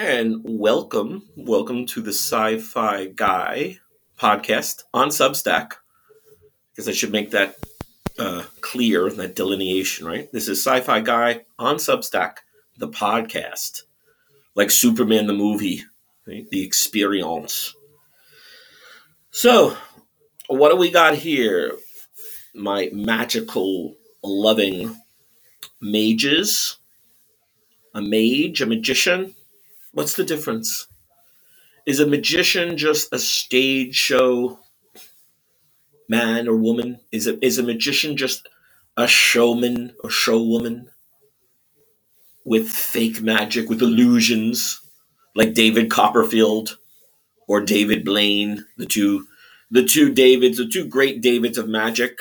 And welcome, welcome to the Sci Fi Guy podcast on Substack. Because I should make that uh, clear, that delineation, right? This is Sci Fi Guy on Substack, the podcast. Like Superman the movie, right? the experience. So, what do we got here? My magical, loving mages. A mage, a magician What's the difference? Is a magician just a stage show man or woman? Is it is a magician just a showman or showwoman with fake magic, with illusions, like David Copperfield or David Blaine, the two the two Davids, the two great Davids of magic?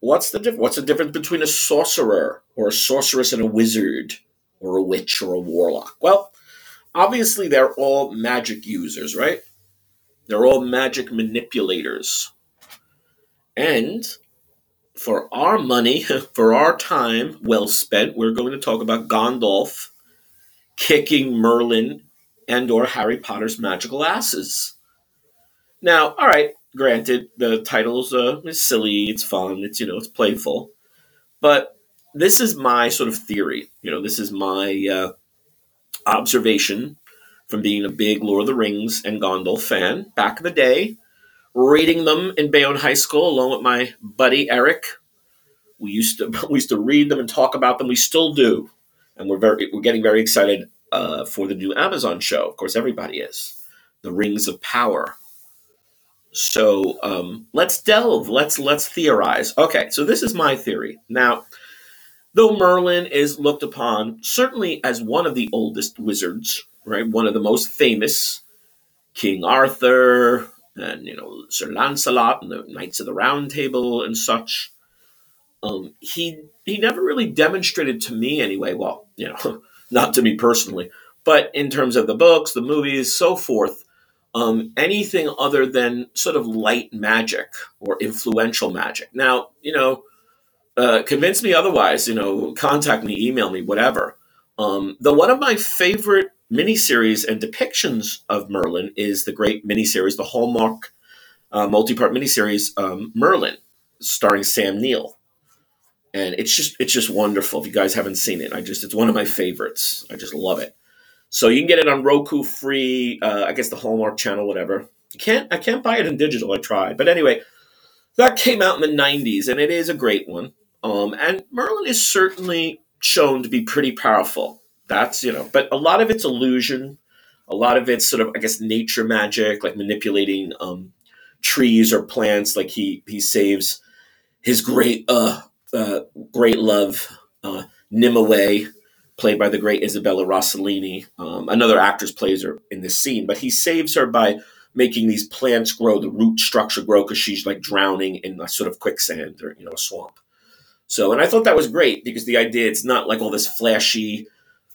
What's the diff- what's the difference between a sorcerer or a sorceress and a wizard? Or a witch or a warlock? Well, obviously they're all magic users, right? They're all magic manipulators. And for our money, for our time well spent, we're going to talk about Gandalf kicking Merlin and or Harry Potter's magical asses. Now, all right, granted, the title's uh, is silly, it's fun, it's you know, it's playful, but this is my sort of theory. You know, this is my uh, observation from being a big Lord of the Rings and Gandalf fan back in the day, reading them in Bayonne High School along with my buddy Eric. We used to we used to read them and talk about them. We still do, and we're very we're getting very excited uh, for the new Amazon show. Of course, everybody is the Rings of Power. So um, let's delve. Let's let's theorize. Okay, so this is my theory now though Merlin is looked upon certainly as one of the oldest wizards, right? One of the most famous, King Arthur and you know Sir Lancelot and the Knights of the Round Table and such. Um, he he never really demonstrated to me anyway. Well, you know, not to me personally, but in terms of the books, the movies, so forth. Um, anything other than sort of light magic or influential magic. Now, you know, uh, convince me otherwise, you know, contact me, email me, whatever. Um, one of my favorite miniseries and depictions of Merlin is the great miniseries, the Hallmark uh, multi-part miniseries um, Merlin, starring Sam Neill, and it's just it's just wonderful. If you guys haven't seen it, I just it's one of my favorites. I just love it. So you can get it on Roku free. Uh, I guess the Hallmark channel, whatever. You can't I can't buy it in digital. I tried, but anyway, that came out in the '90s, and it is a great one. Um, and Merlin is certainly shown to be pretty powerful. That's, you know, but a lot of it's illusion. A lot of it's sort of, I guess, nature magic, like manipulating um, trees or plants. Like he he saves his great uh, uh great love uh, Nimue, played by the great Isabella Rossellini. Um, another actress plays her in this scene, but he saves her by making these plants grow, the root structure grow, because she's like drowning in a sort of quicksand or you know a swamp. So, and I thought that was great because the idea it's not like all this flashy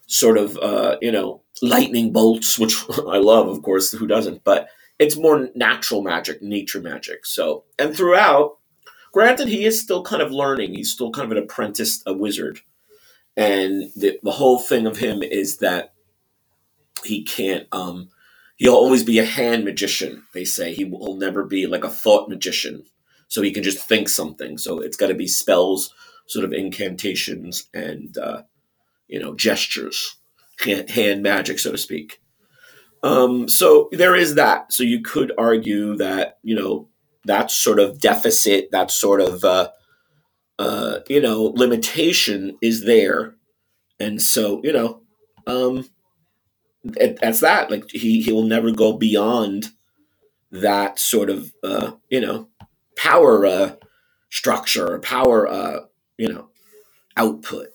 sort of, uh, you know, lightning bolts, which I love, of course, who doesn't? But it's more natural magic, nature magic. So, and throughout, granted, he is still kind of learning. He's still kind of an apprentice, a wizard. And the, the whole thing of him is that he can't, um, he'll always be a hand magician, they say. He will never be like a thought magician so he can just think something. So it's got to be spells, sort of incantations, and uh, you know gestures, hand, hand, magic, so to speak. Um, so there is that. So you could argue that you know that sort of deficit, that sort of uh, uh, you know limitation is there, and so you know um, it, that's that. Like he he will never go beyond that sort of uh, you know power uh, structure, power, uh, you know, output.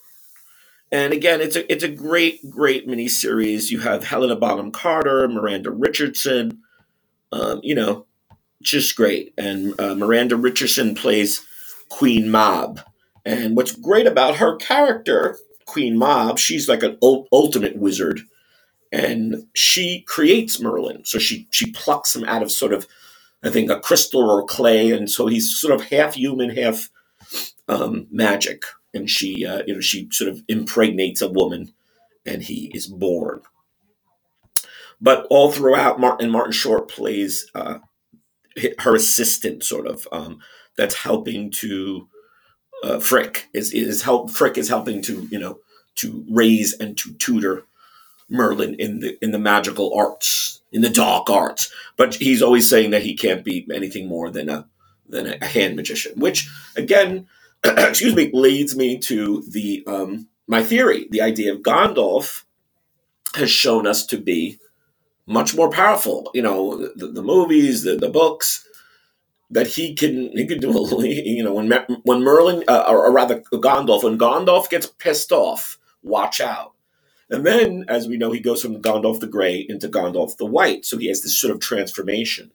And again, it's a it's a great great miniseries. You have Helena Bonham Carter, Miranda Richardson, um, you know, just great. And uh, Miranda Richardson plays Queen Mab. And what's great about her character, Queen Mab, she's like an ultimate wizard, and she creates Merlin. So she she plucks him out of sort of I think, a crystal or clay, and so he's sort of half human, half um, magic. And she, uh, you know, she sort of impregnates a woman, and he is born. But all throughout, Martin Martin Short plays uh, her assistant, sort of, um, that's helping to uh, Frik is is help Frik is helping to you know to raise and to tutor Merlin in the in the magical arts, in the dark arts. But he's always saying that he can't be anything more than a than a hand magician, which again, excuse me, leads me to the um, my theory. The idea of Gandalf has shown us to be much more powerful. You know, the, the movies, the, the books, that he can he can do a you know when when Merlin uh, or rather Gandalf when Gandalf gets pissed off, watch out. And then, as we know, he goes from Gandalf the Grey into Gandalf the White. So he has this sort of transformation,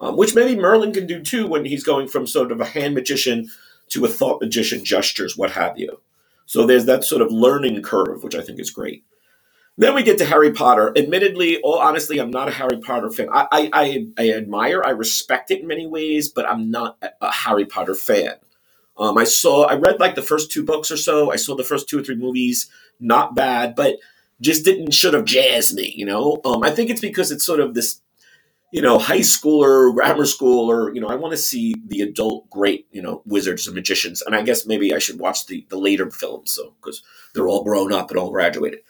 um, which maybe Merlin can do too when he's going from sort of a hand magician to a thought magician, gestures, what have you. So there's that sort of learning curve, which I think is great. Then we get to Harry Potter. Admittedly, all honestly, I'm not a Harry Potter fan. I, I, I, admire, I respect it in many ways, but I'm not a, a Harry Potter fan. Um, I saw, I read like the first two books or so. I saw the first two or three movies, not bad, but just didn't should have jazzed me. You know, um, I think it's because it's sort of this, you know, high schooler, grammar school, or you know, I want to see the adult great, you know, wizards and magicians, and I guess maybe I should watch the the later films, so because they're all grown up and all graduated.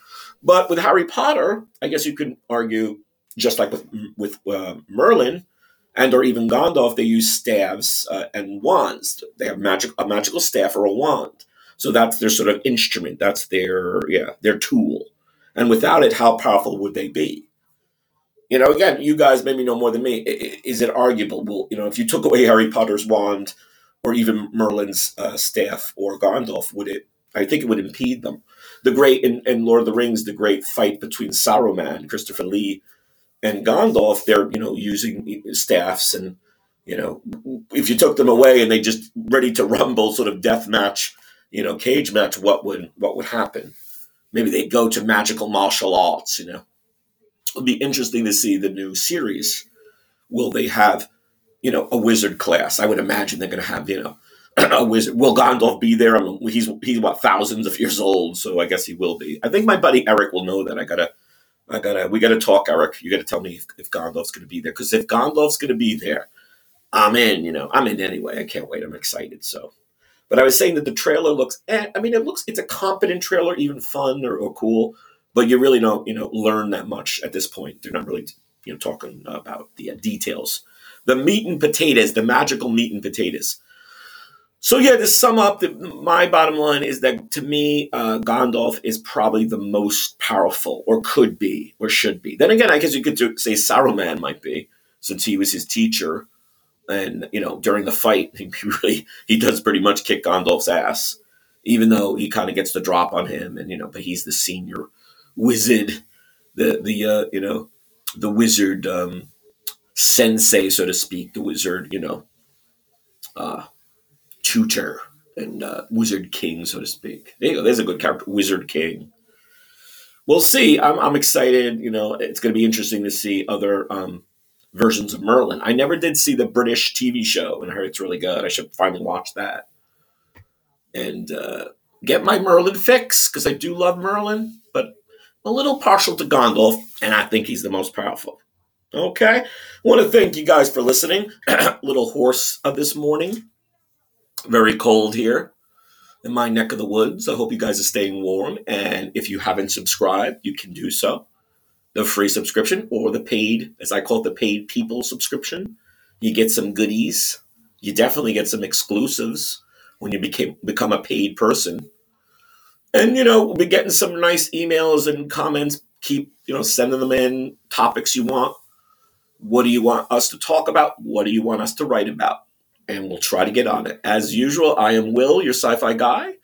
But with Harry Potter, I guess you could argue, just like with with uh, Merlin, and or even Gandalf, they use staves uh, and wands. They have magic a magical staff or a wand. So that's their sort of instrument. That's their yeah their tool. And without it, how powerful would they be? You know, again, you guys maybe know more than me. Is it arguable? Well, you know, if you took away Harry Potter's wand, or even Merlin's uh, staff or Gandalf, would it? I think it would impede them the great in, in Lord of the Rings, the great fight between Saruman, Christopher Lee, and Gandalf. They're you know using staffs, and you know if you took them away and they just ready to rumble, sort of death match, you know, cage match, what would what would happen? Maybe they go to magical martial arts. You know, it'll be interesting to see the new series. Will they have you know a wizard class? I would imagine they're going to have you know a wizard. Will Gandalf be there? I mean, he's he's what thousands of years old, so I guess he will be. I think my buddy Eric will know that. I gotta, I gotta, we gotta talk, Eric. You gotta tell me if, if Gandalf's gonna be there, because if Gandalf's gonna be there, I'm in. You know, I'm in anyway. I can't wait. I'm excited. So, but I was saying that the trailer looks. Eh, I mean, it looks. It's a competent trailer, even fun or, or cool, but you really don't, you know, learn that much at this point. They're not really, you know, talking about the uh, details. The meat and potatoes, the magical meat and potatoes so yeah, to sum up, the, my bottom line is that to me, uh, Gandalf is probably the most powerful, or could be, or should be. Then again, I guess you could say Saruman might be, since he was his teacher, and you know during the fight, he really he does pretty much kick Gandalf's ass, even though he kind of gets the drop on him, and you know, but he's the senior wizard, the the uh, you know the wizard um, sensei, so to speak, the wizard, you know. Uh, tutor and uh, Wizard King, so to speak. There you go. There's a good character, Wizard King. We'll see. I'm, I'm excited. You know, it's going to be interesting to see other um, versions of Merlin. I never did see the British TV show, and I heard it's really good. I should finally watch that and uh, get my Merlin fix because I do love Merlin, but I'm a little partial to Gandalf, and I think he's the most powerful. Okay, I want to thank you guys for listening. little hoarse of this morning very cold here in my neck of the woods. I hope you guys are staying warm. And if you haven't subscribed, you can do so. The free subscription or the paid, as I call it, the paid people subscription. You get some goodies. You definitely get some exclusives when you became become a paid person. And you know, we'll be getting some nice emails and comments. Keep, you know, sending them in topics you want. What do you want us to talk about? What do you want us to write about? and we'll try to get on it. As usual, I am Will, your sci fi guy.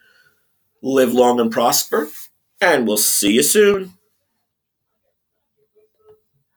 Live long and prosper, and we'll see you soon.